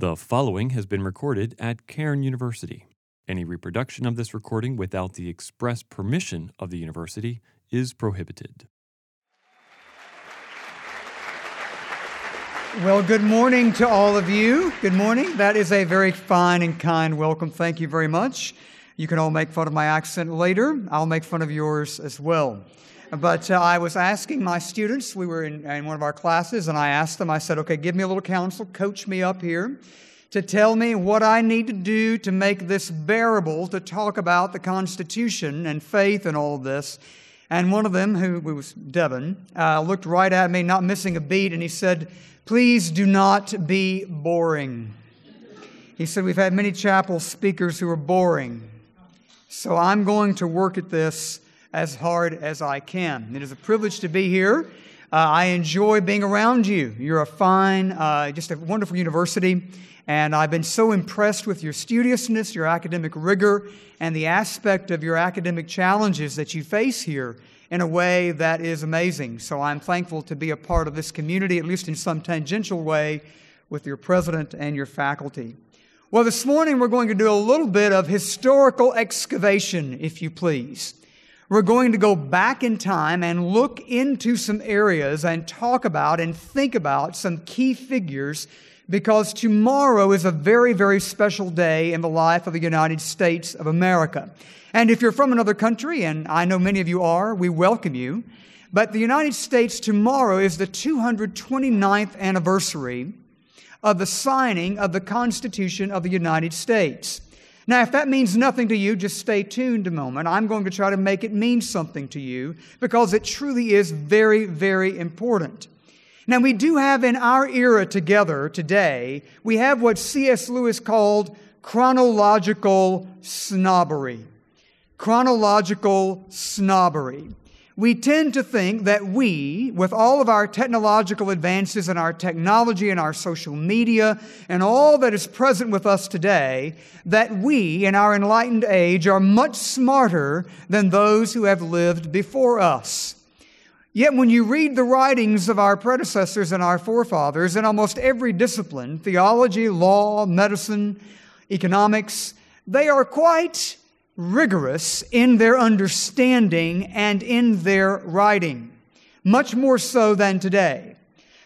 The following has been recorded at Cairn University. Any reproduction of this recording without the express permission of the university is prohibited. Well, good morning to all of you. Good morning. That is a very fine and kind welcome. Thank you very much. You can all make fun of my accent later. I'll make fun of yours as well. But uh, I was asking my students, we were in, in one of our classes, and I asked them, I said, okay, give me a little counsel, coach me up here to tell me what I need to do to make this bearable to talk about the Constitution and faith and all of this. And one of them, who was Devin, uh, looked right at me, not missing a beat, and he said, Please do not be boring. He said, We've had many chapel speakers who are boring. So I'm going to work at this as hard as I can. It is a privilege to be here. Uh, I enjoy being around you. You're a fine, uh, just a wonderful university. And I've been so impressed with your studiousness, your academic rigor, and the aspect of your academic challenges that you face here in a way that is amazing. So I'm thankful to be a part of this community, at least in some tangential way, with your president and your faculty. Well, this morning we're going to do a little bit of historical excavation, if you please. We're going to go back in time and look into some areas and talk about and think about some key figures because tomorrow is a very, very special day in the life of the United States of America. And if you're from another country, and I know many of you are, we welcome you. But the United States tomorrow is the 229th anniversary of the signing of the Constitution of the United States. Now, if that means nothing to you, just stay tuned a moment. I'm going to try to make it mean something to you because it truly is very, very important. Now, we do have in our era together today, we have what C.S. Lewis called chronological snobbery. Chronological snobbery we tend to think that we, with all of our technological advances and our technology and our social media and all that is present with us today, that we, in our enlightened age, are much smarter than those who have lived before us. Yet, when you read the writings of our predecessors and our forefathers in almost every discipline theology, law, medicine, economics they are quite rigorous in their understanding and in their writing, much more so than today.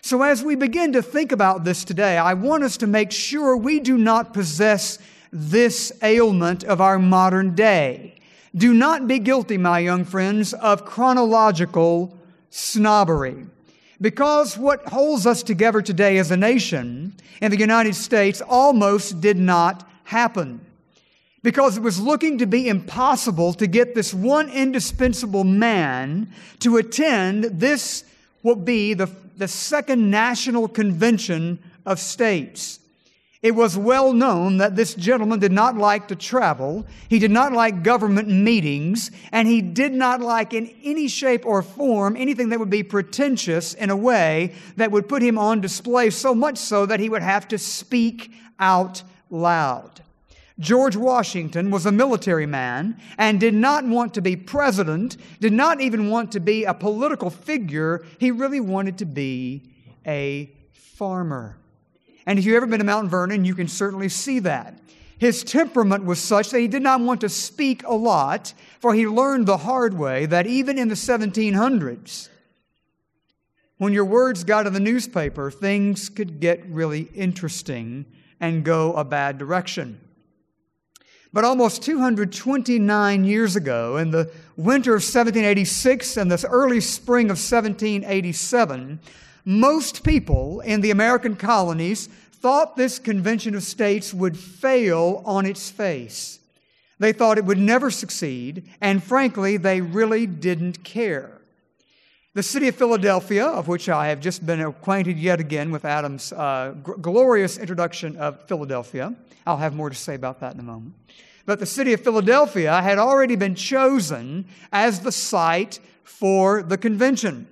So, as we begin to think about this today, I want us to make sure we do not possess this ailment of our modern day. Do not be guilty, my young friends, of chronological snobbery. Because what holds us together today as a nation in the United States almost did not happen because it was looking to be impossible to get this one indispensable man to attend this will be the, the second national convention of states. It was well known that this gentleman did not like to travel. He did not like government meetings, and he did not like in any shape or form anything that would be pretentious in a way that would put him on display so much so that he would have to speak out loud. George Washington was a military man and did not want to be president, did not even want to be a political figure. He really wanted to be a farmer. And if you've ever been to Mount Vernon, you can certainly see that. His temperament was such that he did not want to speak a lot, for he learned the hard way that even in the 1700s, when your words got in the newspaper, things could get really interesting and go a bad direction. But almost 229 years ago, in the winter of 1786 and the early spring of 1787, most people in the American colonies thought this Convention of States would fail on its face. They thought it would never succeed, and frankly, they really didn't care. The city of Philadelphia, of which I have just been acquainted yet again with Adam's uh, g- glorious introduction of Philadelphia, I'll have more to say about that in a moment. But the city of Philadelphia had already been chosen as the site for the convention.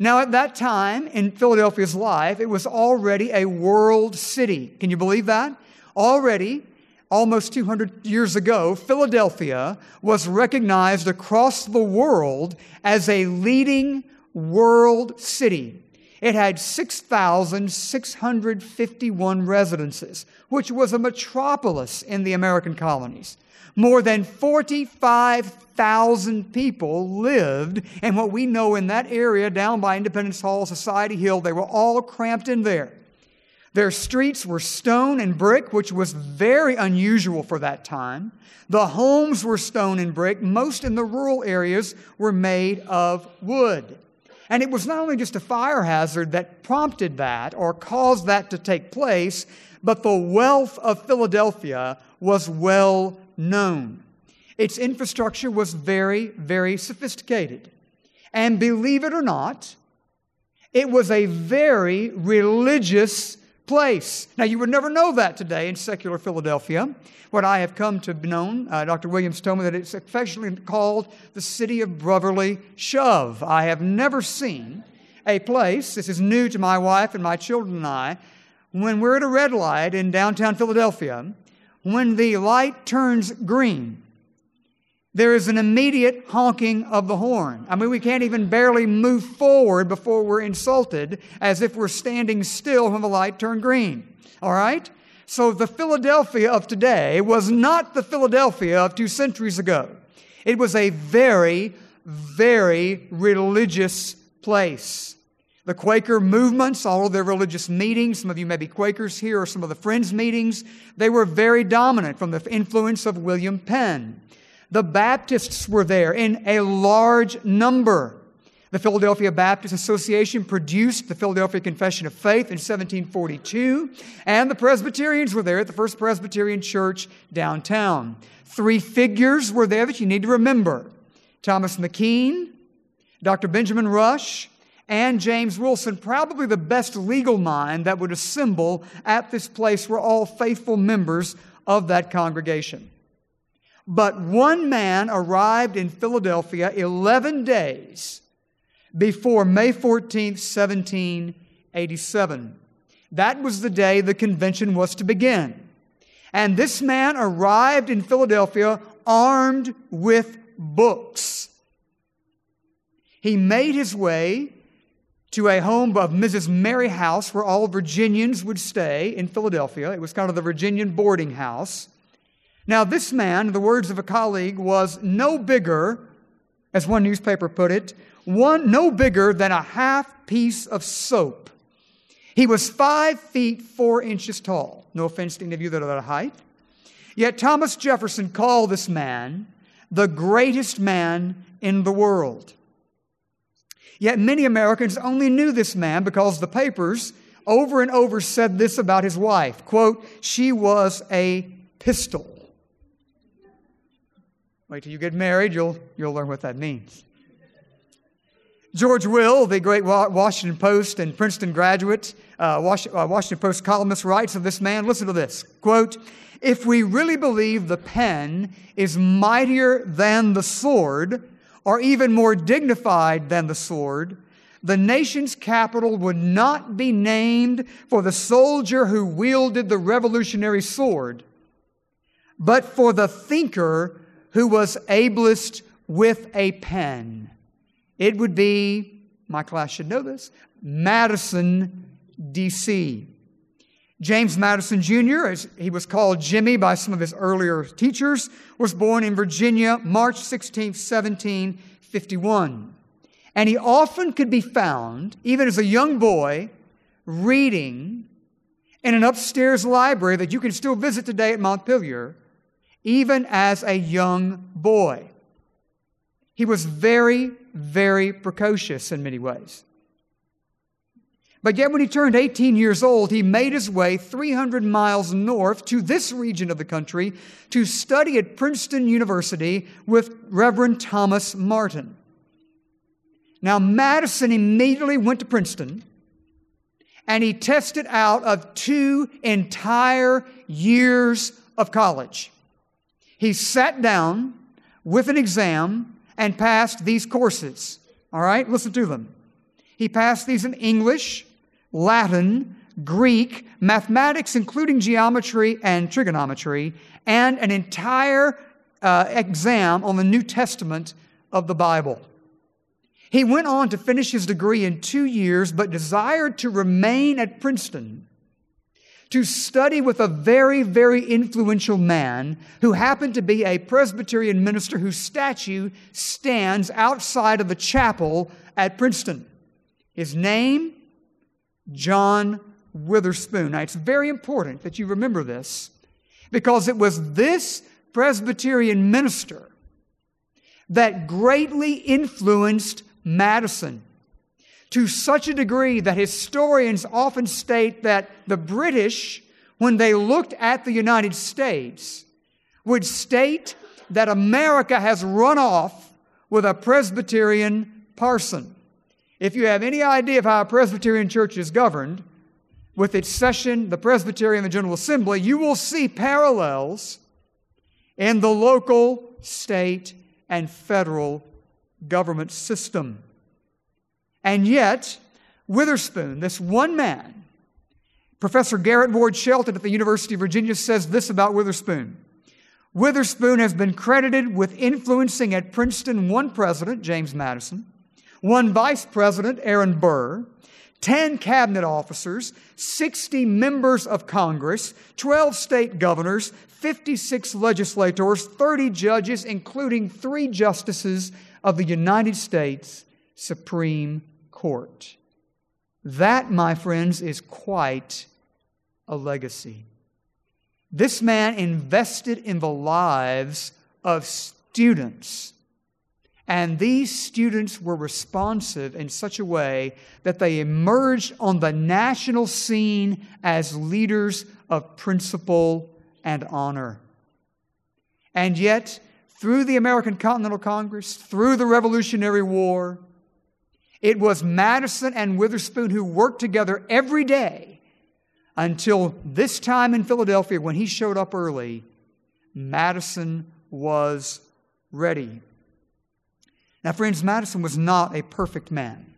Now, at that time in Philadelphia's life, it was already a world city. Can you believe that? Already, almost 200 years ago, Philadelphia was recognized across the world as a leading world city. It had 6,651 residences, which was a metropolis in the American colonies. More than 45,000 people lived in what we know in that area down by Independence Hall, Society Hill. They were all cramped in there. Their streets were stone and brick, which was very unusual for that time. The homes were stone and brick. Most in the rural areas were made of wood. And it was not only just a fire hazard that prompted that or caused that to take place, but the wealth of Philadelphia was well known. Its infrastructure was very, very sophisticated. And believe it or not, it was a very religious place. Now, you would never know that today in secular Philadelphia. What I have come to know, uh, Dr. Williams told me that it's affectionately called the city of brotherly shove. I have never seen a place, this is new to my wife and my children and I, when we're at a red light in downtown Philadelphia, when the light turns green, there is an immediate honking of the horn. I mean, we can't even barely move forward before we're insulted as if we're standing still when the light turned green. All right? So the Philadelphia of today was not the Philadelphia of two centuries ago. It was a very, very religious place. The Quaker movements, all of their religious meetings, some of you may be Quakers here, or some of the Friends meetings, they were very dominant from the influence of William Penn. The Baptists were there in a large number. The Philadelphia Baptist Association produced the Philadelphia Confession of Faith in 1742, and the Presbyterians were there at the First Presbyterian Church downtown. Three figures were there that you need to remember Thomas McKean, Dr. Benjamin Rush, and James Wilson, probably the best legal mind that would assemble at this place were all faithful members of that congregation. But one man arrived in Philadelphia 11 days before May 14th, 1787. That was the day the convention was to begin. And this man arrived in Philadelphia armed with books. He made his way to a home of Mrs. Mary House where all Virginians would stay in Philadelphia. It was kind of the Virginian boarding house. Now, this man, in the words of a colleague, was no bigger, as one newspaper put it, one no bigger than a half piece of soap. He was five feet four inches tall. No offense to any of you that are that height. Yet Thomas Jefferson called this man the greatest man in the world. Yet many Americans only knew this man because the papers over and over said this about his wife quote, she was a pistol. Wait till you get married, you'll, you'll learn what that means. George Will, the great Washington Post and Princeton graduate, uh, uh, Washington Post columnist, writes of this man. Listen to this quote, If we really believe the pen is mightier than the sword, or even more dignified than the sword, the nation's capital would not be named for the soldier who wielded the revolutionary sword, but for the thinker who was ablest with a pen. It would be, my class should know this, Madison, D.C. James Madison Jr., as he was called Jimmy by some of his earlier teachers, was born in Virginia March 16, 1751. And he often could be found, even as a young boy, reading in an upstairs library that you can still visit today at Montpelier even as a young boy. He was very, very precocious in many ways. But yet, when he turned 18 years old, he made his way 300 miles north to this region of the country to study at Princeton University with Reverend Thomas Martin. Now, Madison immediately went to Princeton and he tested out of two entire years of college. He sat down with an exam and passed these courses. All right, listen to them. He passed these in English, Latin, Greek, mathematics, including geometry and trigonometry, and an entire uh, exam on the New Testament of the Bible. He went on to finish his degree in two years, but desired to remain at Princeton to study with a very, very influential man who happened to be a Presbyterian minister whose statue stands outside of the chapel at Princeton. His name, John Witherspoon. Now, it's very important that you remember this because it was this Presbyterian minister that greatly influenced Madison to such a degree that historians often state that the British, when they looked at the United States, would state that America has run off with a Presbyterian parson. If you have any idea of how a Presbyterian church is governed, with its session, the Presbyterian, the General Assembly, you will see parallels in the local, state, and federal government system. And yet, Witherspoon, this one man, Professor Garrett Ward Sheldon at the University of Virginia says this about Witherspoon. Witherspoon has been credited with influencing at Princeton one president, James Madison, one vice president, Aaron Burr, 10 cabinet officers, 60 members of Congress, 12 state governors, 56 legislators, 30 judges, including three justices of the United States Supreme Court. That, my friends, is quite a legacy. This man invested in the lives of students. And these students were responsive in such a way that they emerged on the national scene as leaders of principle and honor. And yet, through the American Continental Congress, through the Revolutionary War, it was Madison and Witherspoon who worked together every day until this time in Philadelphia when he showed up early. Madison was ready. Now, friends, Madison was not a perfect man.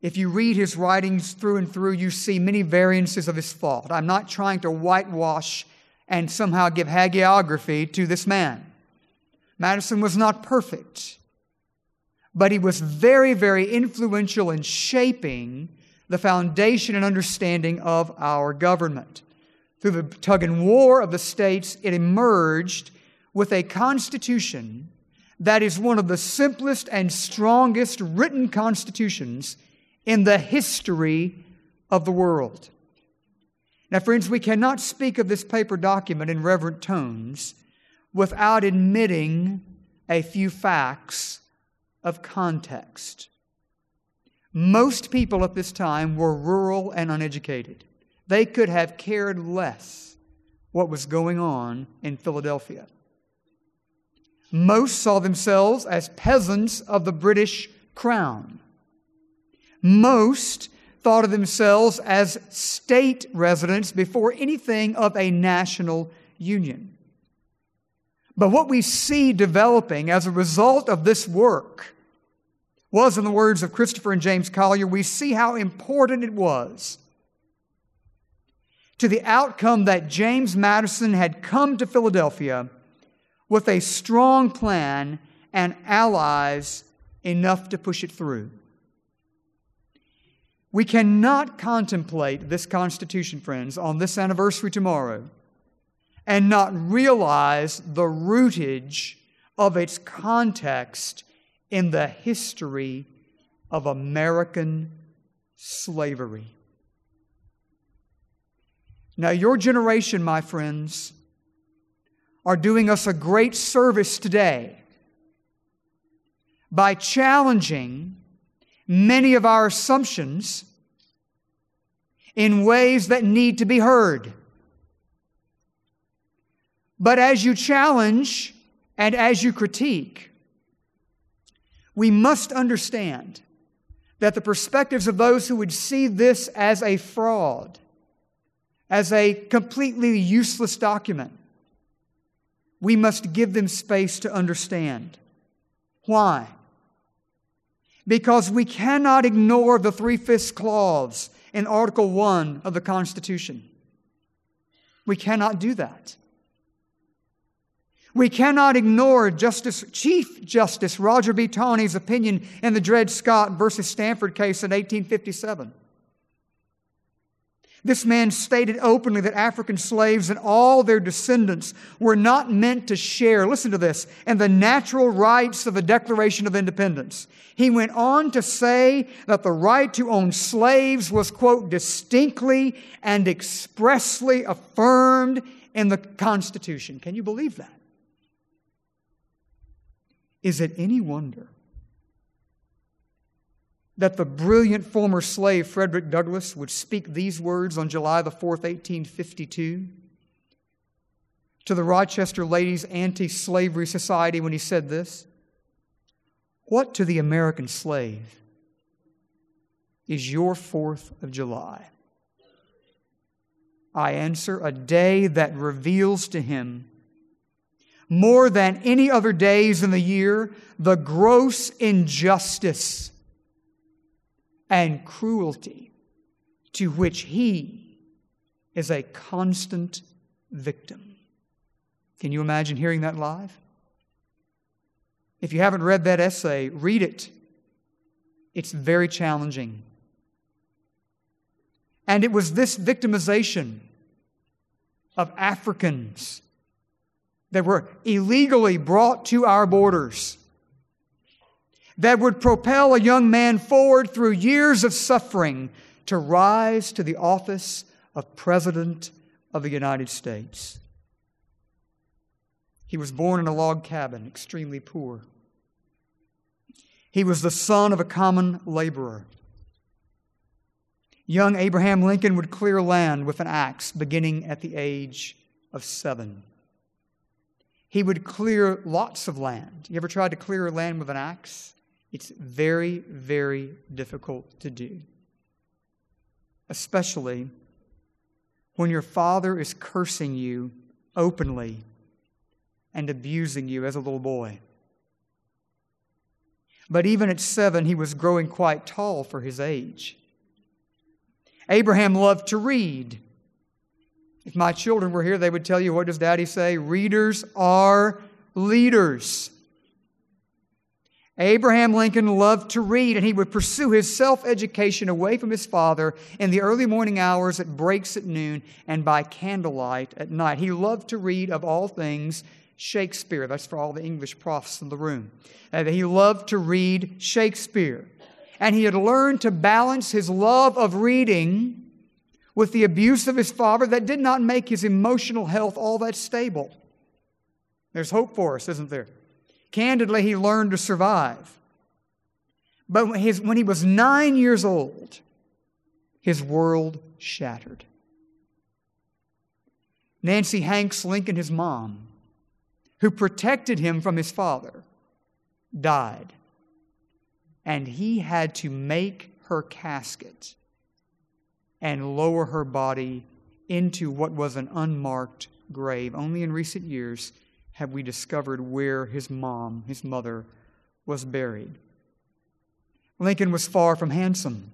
If you read his writings through and through, you see many variances of his fault. I'm not trying to whitewash and somehow give hagiography to this man. Madison was not perfect, but he was very, very influential in shaping the foundation and understanding of our government. Through the tug and war of the states, it emerged with a constitution that is one of the simplest and strongest written constitutions in the history of the world. Now, friends, we cannot speak of this paper document in reverent tones without admitting a few facts of context. Most people at this time were rural and uneducated. They could have cared less what was going on in Philadelphia. Most saw themselves as peasants of the British crown. Most thought of themselves as state residents before anything of a national union. But what we see developing as a result of this work was, in the words of Christopher and James Collier, we see how important it was to the outcome that James Madison had come to Philadelphia with a strong plan and allies enough to push it through. We cannot contemplate this Constitution, friends, on this anniversary tomorrow and not realize the rootage of its context in the history of American slavery. Now, your generation, my friends, are doing us a great service today by challenging many of our assumptions in ways that need to be heard. But as you challenge and as you critique, we must understand that the perspectives of those who would see this as a fraud, as a completely useless document, we must give them space to understand. Why? Because we cannot ignore the three fifths clause in Article 1 of the Constitution. We cannot do that. We cannot ignore Justice, Chief Justice Roger B. Taney's opinion in the Dred Scott versus Sandford case in 1857. This man stated openly that African slaves and all their descendants were not meant to share, listen to this, and the natural rights of the Declaration of Independence. He went on to say that the right to own slaves was, quote, distinctly and expressly affirmed in the Constitution. Can you believe that? Is it any wonder that the brilliant former slave Frederick Douglass would speak these words on July the 4th, 1852, to the Rochester Ladies Anti Slavery Society when he said this What to the American slave is your 4th of July? I answer, a day that reveals to him more than any other days in the year the gross injustice and cruelty to which he is a constant victim. Can you imagine hearing that live? If you haven't read that essay, read it. It's very challenging. And it was this victimization of Africans that were illegally brought to our borders that would propel a young man forward through years of suffering to rise to the office of President of the United States. He was born in a log cabin, extremely poor. He was the son of a common laborer. Young Abraham Lincoln would clear land with an axe beginning at the age of seven. He would clear lots of land. You ever tried to clear land with an axe? It's very, very difficult to do, especially when your father is cursing you openly and abusing you as a little boy. But even at seven, he was growing quite tall for his age. Abraham loved to read. If my children were here, they would tell you, what does daddy say? Readers are leaders. Abraham Lincoln loved to read, and he would pursue his self education away from his father in the early morning hours, at breaks at noon, and by candlelight at night. He loved to read, of all things, Shakespeare. That's for all the English profs in the room. Uh, he loved to read Shakespeare. And he had learned to balance his love of reading with the abuse of his father that did not make his emotional health all that stable. There's hope for us, isn't there? Candidly, he learned to survive. But when, his, when he was nine years old, his world shattered. Nancy Hanks Lincoln, his mom, who protected him from his father, died. And he had to make her casket and lower her body into what was an unmarked grave. Only in recent years have we discovered where his mom, his mother, was buried. Lincoln was far from handsome.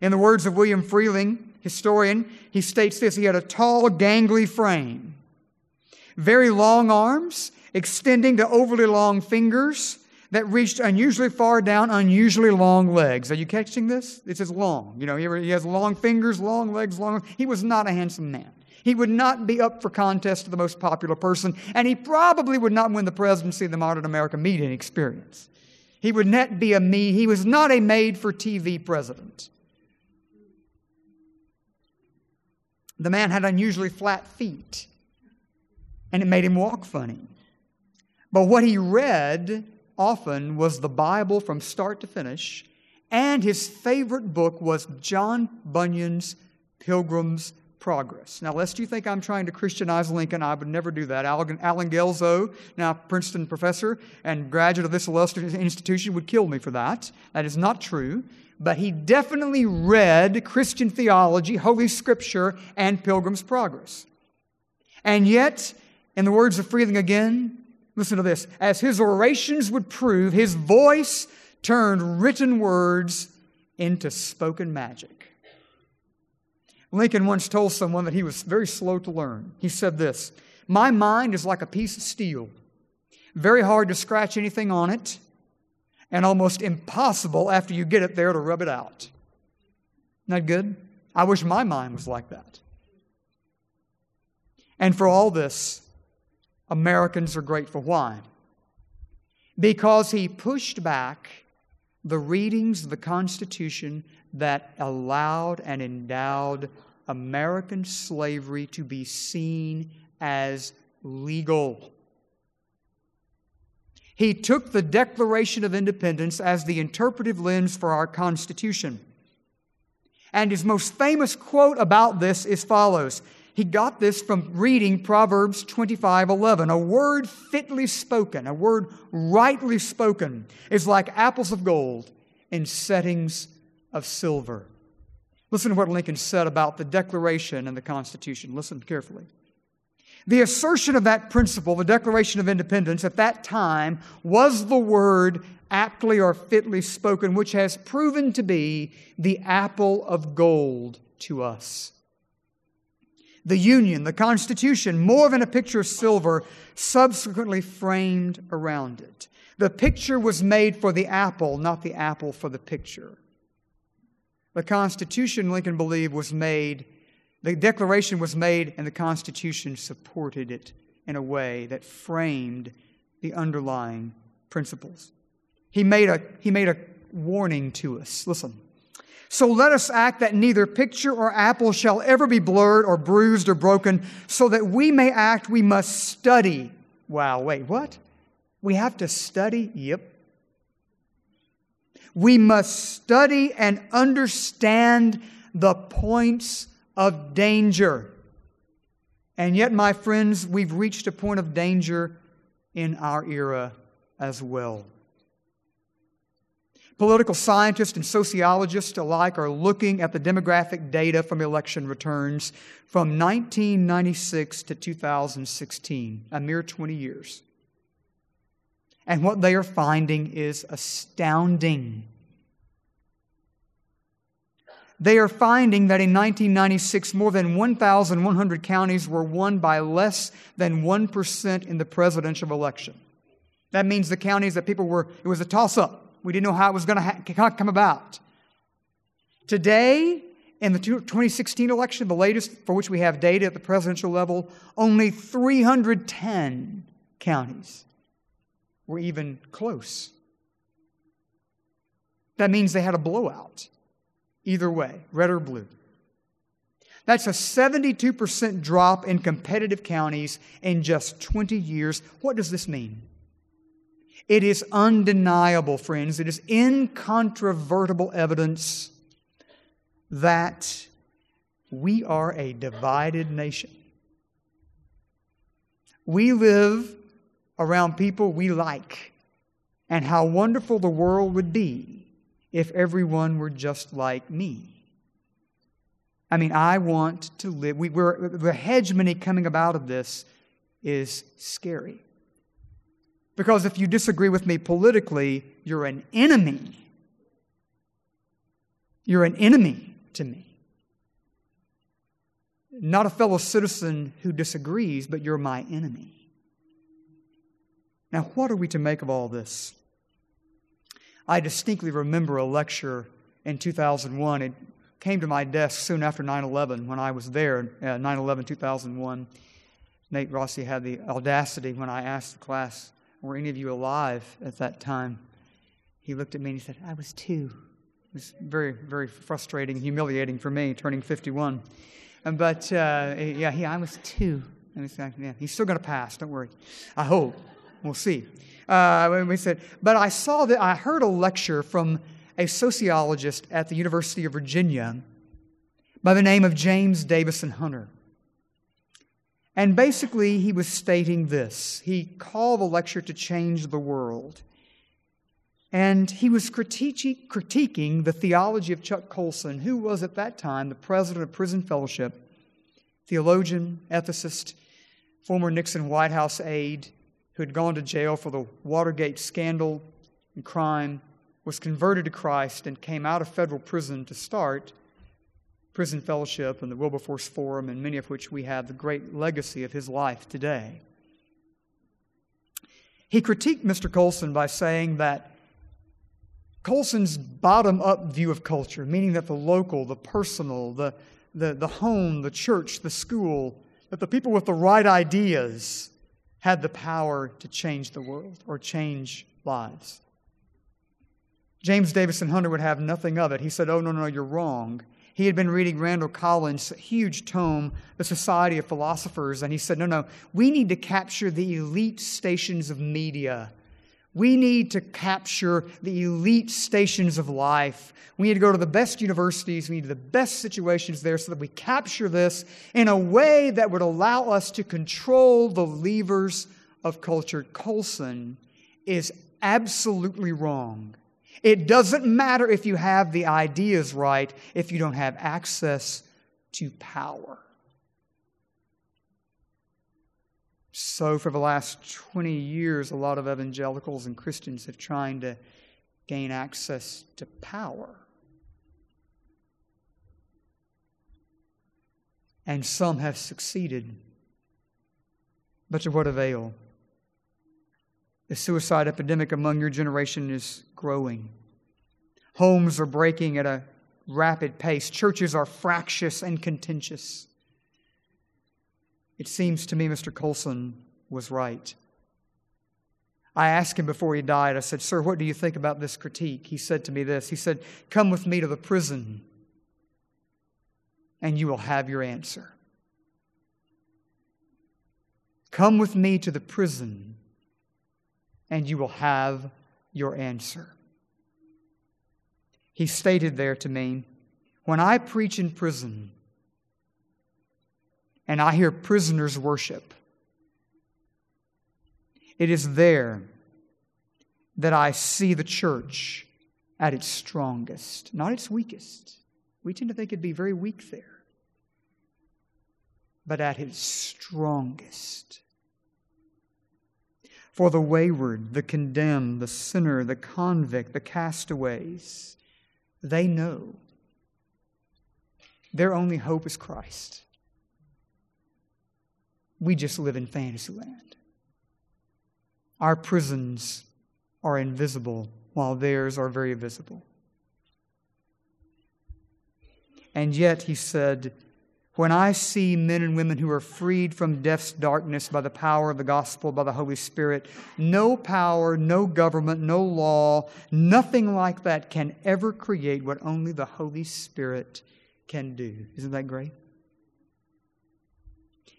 In the words of William Freehling, historian, he states this he had a tall, gangly frame, very long arms, extending to overly long fingers that reached unusually far down, unusually long legs. Are you catching this? This is long. You know, he has long fingers, long legs, long. He was not a handsome man. He would not be up for contest to the most popular person, and he probably would not win the presidency of the modern American media experience. He would not be a me. He was not a made for TV president. The man had unusually flat feet, and it made him walk funny. But what he read often was the Bible from start to finish, and his favorite book was John Bunyan's Pilgrim's progress. Now, lest you think I'm trying to Christianize Lincoln, I would never do that. Allen, Allen Guelzo, now Princeton professor and graduate of this illustrious institution, would kill me for that. That is not true. But he definitely read Christian theology, Holy Scripture, and Pilgrim's Progress. And yet, in the words of Freehling again, listen to this as his orations would prove, his voice turned written words into spoken magic. Lincoln once told someone that he was very slow to learn. He said this My mind is like a piece of steel, very hard to scratch anything on it, and almost impossible after you get it there to rub it out. Not good? I wish my mind was like that. And for all this, Americans are grateful. Why? Because he pushed back the readings of the Constitution that allowed and endowed American slavery to be seen as legal. He took the Declaration of Independence as the interpretive lens for our Constitution. And his most famous quote about this is follows. He got this from reading Proverbs 25:11. A word fitly spoken, a word rightly spoken is like apples of gold in settings of silver. Listen to what Lincoln said about the Declaration and the Constitution. Listen carefully. The assertion of that principle, the Declaration of Independence, at that time was the word aptly or fitly spoken, which has proven to be the apple of gold to us. The Union, the Constitution, more than a picture of silver, subsequently framed around it. The picture was made for the apple, not the apple for the picture. The Constitution, Lincoln believed, was made the Declaration was made, and the Constitution supported it in a way that framed the underlying principles. He made a, he made a warning to us. Listen. So let us act that neither picture or apple shall ever be blurred or bruised or broken, so that we may act, we must study. Wow, wait, what? We have to study? Yep. We must study and understand the points of danger. And yet, my friends, we've reached a point of danger in our era as well. Political scientists and sociologists alike are looking at the demographic data from election returns from 1996 to 2016, a mere 20 years. And what they are finding is astounding they are finding that in 1996, more than 1,100 counties were won by less than 1% in the presidential election. That means the counties that people were, it was a toss up. We didn't know how it was going to ha- come about. Today, in the 2016 election, the latest for which we have data at the presidential level, only 310 counties were even close. That means they had a blowout either way, red or blue. That's a 72% drop in competitive counties in just 20 years. What does this mean? It is undeniable, friends. It is incontrovertible evidence that we are a divided nation. We live around people we like, and how wonderful the world would be if everyone were just like me. I mean, I want to live. We, we're, the hegemony coming about of this is scary. Because if you disagree with me politically, you're an enemy. You're an enemy to me. Not a fellow citizen who disagrees, but you're my enemy. Now, what are we to make of all this? I distinctly remember a lecture in 2001. It came to my desk soon after 9 11 when I was there, uh, 9 11 2001. Nate Rossi had the audacity when I asked the class, Were any of you alive at that time? He looked at me and he said, I was two. It was very, very frustrating, humiliating for me, turning 51. But uh, yeah, he, I was two. And he yeah, he's still going to pass, don't worry. I hope. We'll see. Uh, we said, but I saw that I heard a lecture from a sociologist at the University of Virginia by the name of James Davison Hunter. And basically, he was stating this. He called the lecture to change the world. And he was critiquing the theology of Chuck Colson, who was at that time the president of Prison Fellowship, theologian, ethicist, former Nixon White House aide, who had gone to jail for the Watergate scandal and crime, was converted to Christ and came out of federal prison to start Prison Fellowship and the Wilberforce Forum, and many of which we have the great legacy of his life today. He critiqued Mr. Colson by saying that Colson's bottom up view of culture, meaning that the local, the personal, the, the, the home, the church, the school, that the people with the right ideas had the power to change the world or change lives. James Davison Hunter would have nothing of it. He said, Oh, no, no, you're wrong. He had been reading Randall Collins' huge tome, The Society of Philosophers, and he said, No, no, we need to capture the elite stations of media. We need to capture the elite stations of life. We need to go to the best universities. We need the best situations there so that we capture this in a way that would allow us to control the levers of culture. Colson is absolutely wrong. It doesn't matter if you have the ideas right if you don't have access to power. So, for the last 20 years, a lot of evangelicals and Christians have tried to gain access to power. And some have succeeded. But to what avail? The suicide epidemic among your generation is growing. Homes are breaking at a rapid pace. Churches are fractious and contentious. It seems to me Mr. Colson was right. I asked him before he died, I said, Sir, what do you think about this critique? He said to me this He said, Come with me to the prison, and you will have your answer. Come with me to the prison, and you will have your answer. He stated there to me, When I preach in prison and I hear prisoners worship, it is there that I see the church at its strongest, not its weakest. We tend to think it'd be very weak there, but at its strongest. For the wayward, the condemned, the sinner, the convict, the castaways, they know their only hope is Christ. We just live in fantasy land. Our prisons are invisible while theirs are very visible. And yet, he said, when I see men and women who are freed from death's darkness by the power of the gospel, by the Holy Spirit, no power, no government, no law, nothing like that can ever create what only the Holy Spirit can do. Isn't that great?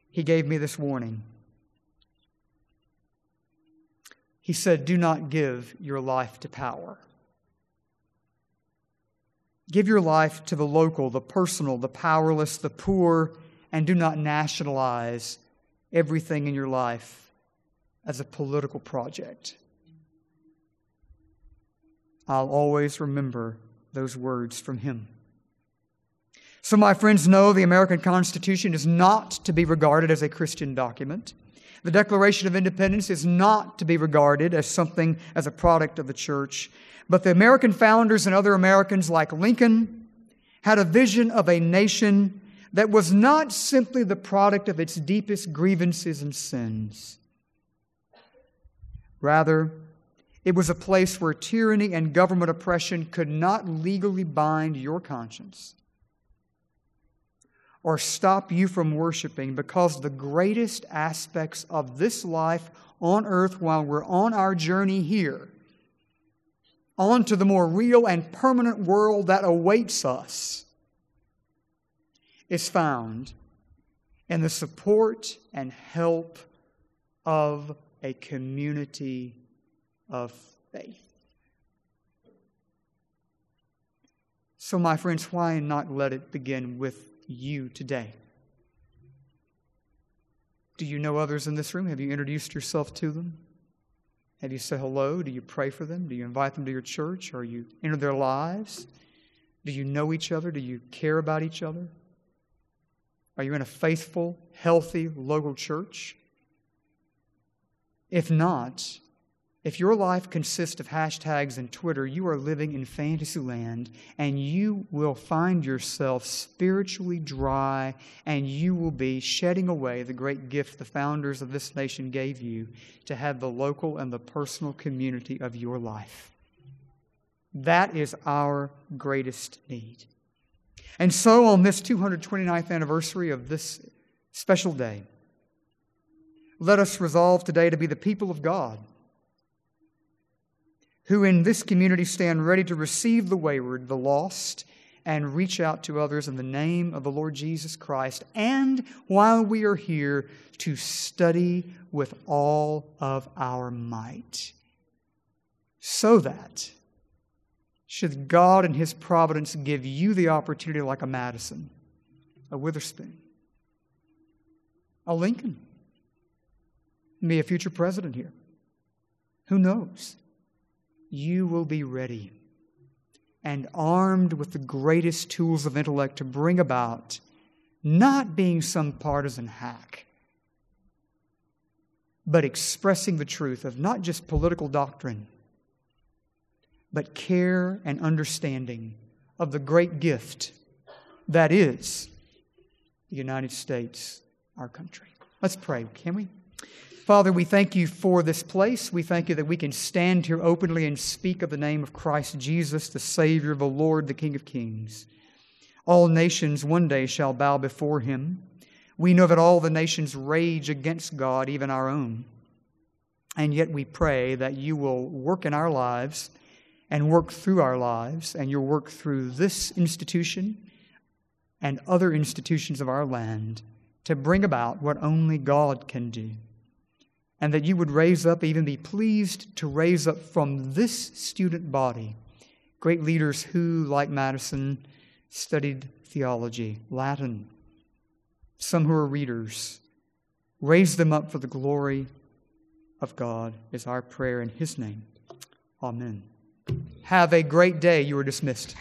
He gave me this warning. He said, Do not give your life to power. Give your life to the local, the personal, the powerless, the poor, and do not nationalize everything in your life as a political project. I'll always remember those words from him. So, my friends know the American Constitution is not to be regarded as a Christian document. The Declaration of Independence is not to be regarded as something as a product of the church. But the American founders and other Americans like Lincoln had a vision of a nation that was not simply the product of its deepest grievances and sins. Rather, it was a place where tyranny and government oppression could not legally bind your conscience or stop you from worshiping because the greatest aspects of this life on earth while we're on our journey here on to the more real and permanent world that awaits us is found in the support and help of a community of faith. So, my friends, why not let it begin with you today? Do you know others in this room? Have you introduced yourself to them? Have you said hello? Do you pray for them? Do you invite them to your church? Or you enter their lives? Do you know each other? Do you care about each other? Are you in a faithful, healthy local church? If not, If your life consists of hashtags and Twitter, you are living in fantasy land and you will find yourself spiritually dry and you will be shedding away the great gift the founders of this nation gave you to have the local and the personal community of your life. That is our greatest need. And so, on this 229th anniversary of this special day, let us resolve today to be the people of God who in this community stand ready to receive the wayward, the lost, and reach out to others in the name of the Lord Jesus Christ. And while we are here, to study with all of our might. So that, should God in His providence give you the opportunity, like a Madison, a Witherspoon, a Lincoln, be a future president here, who knows? You will be ready and armed with the greatest tools of intellect to bring about not being some partisan hack, but expressing the truth of not just political doctrine, but care and understanding of the great gift that is the United States, our country. Let's pray, can we? Father, we thank you for this place. We thank you that we can stand here openly and speak of the name of Christ Jesus, the Savior, the Lord, the King of Kings. All nations one day shall bow before him. We know that all the nations rage against God, even our own. And yet we pray that you will work in our lives and work through our lives, and you'll work through this institution and other institutions of our land to bring about what only God can do and that you would raise up, even be pleased to raise up from this student body great leaders who, like Madison, studied theology, Latin, some who are readers. Raise them up for the glory of God, is our prayer in His name. Amen. Have a great day. You are dismissed.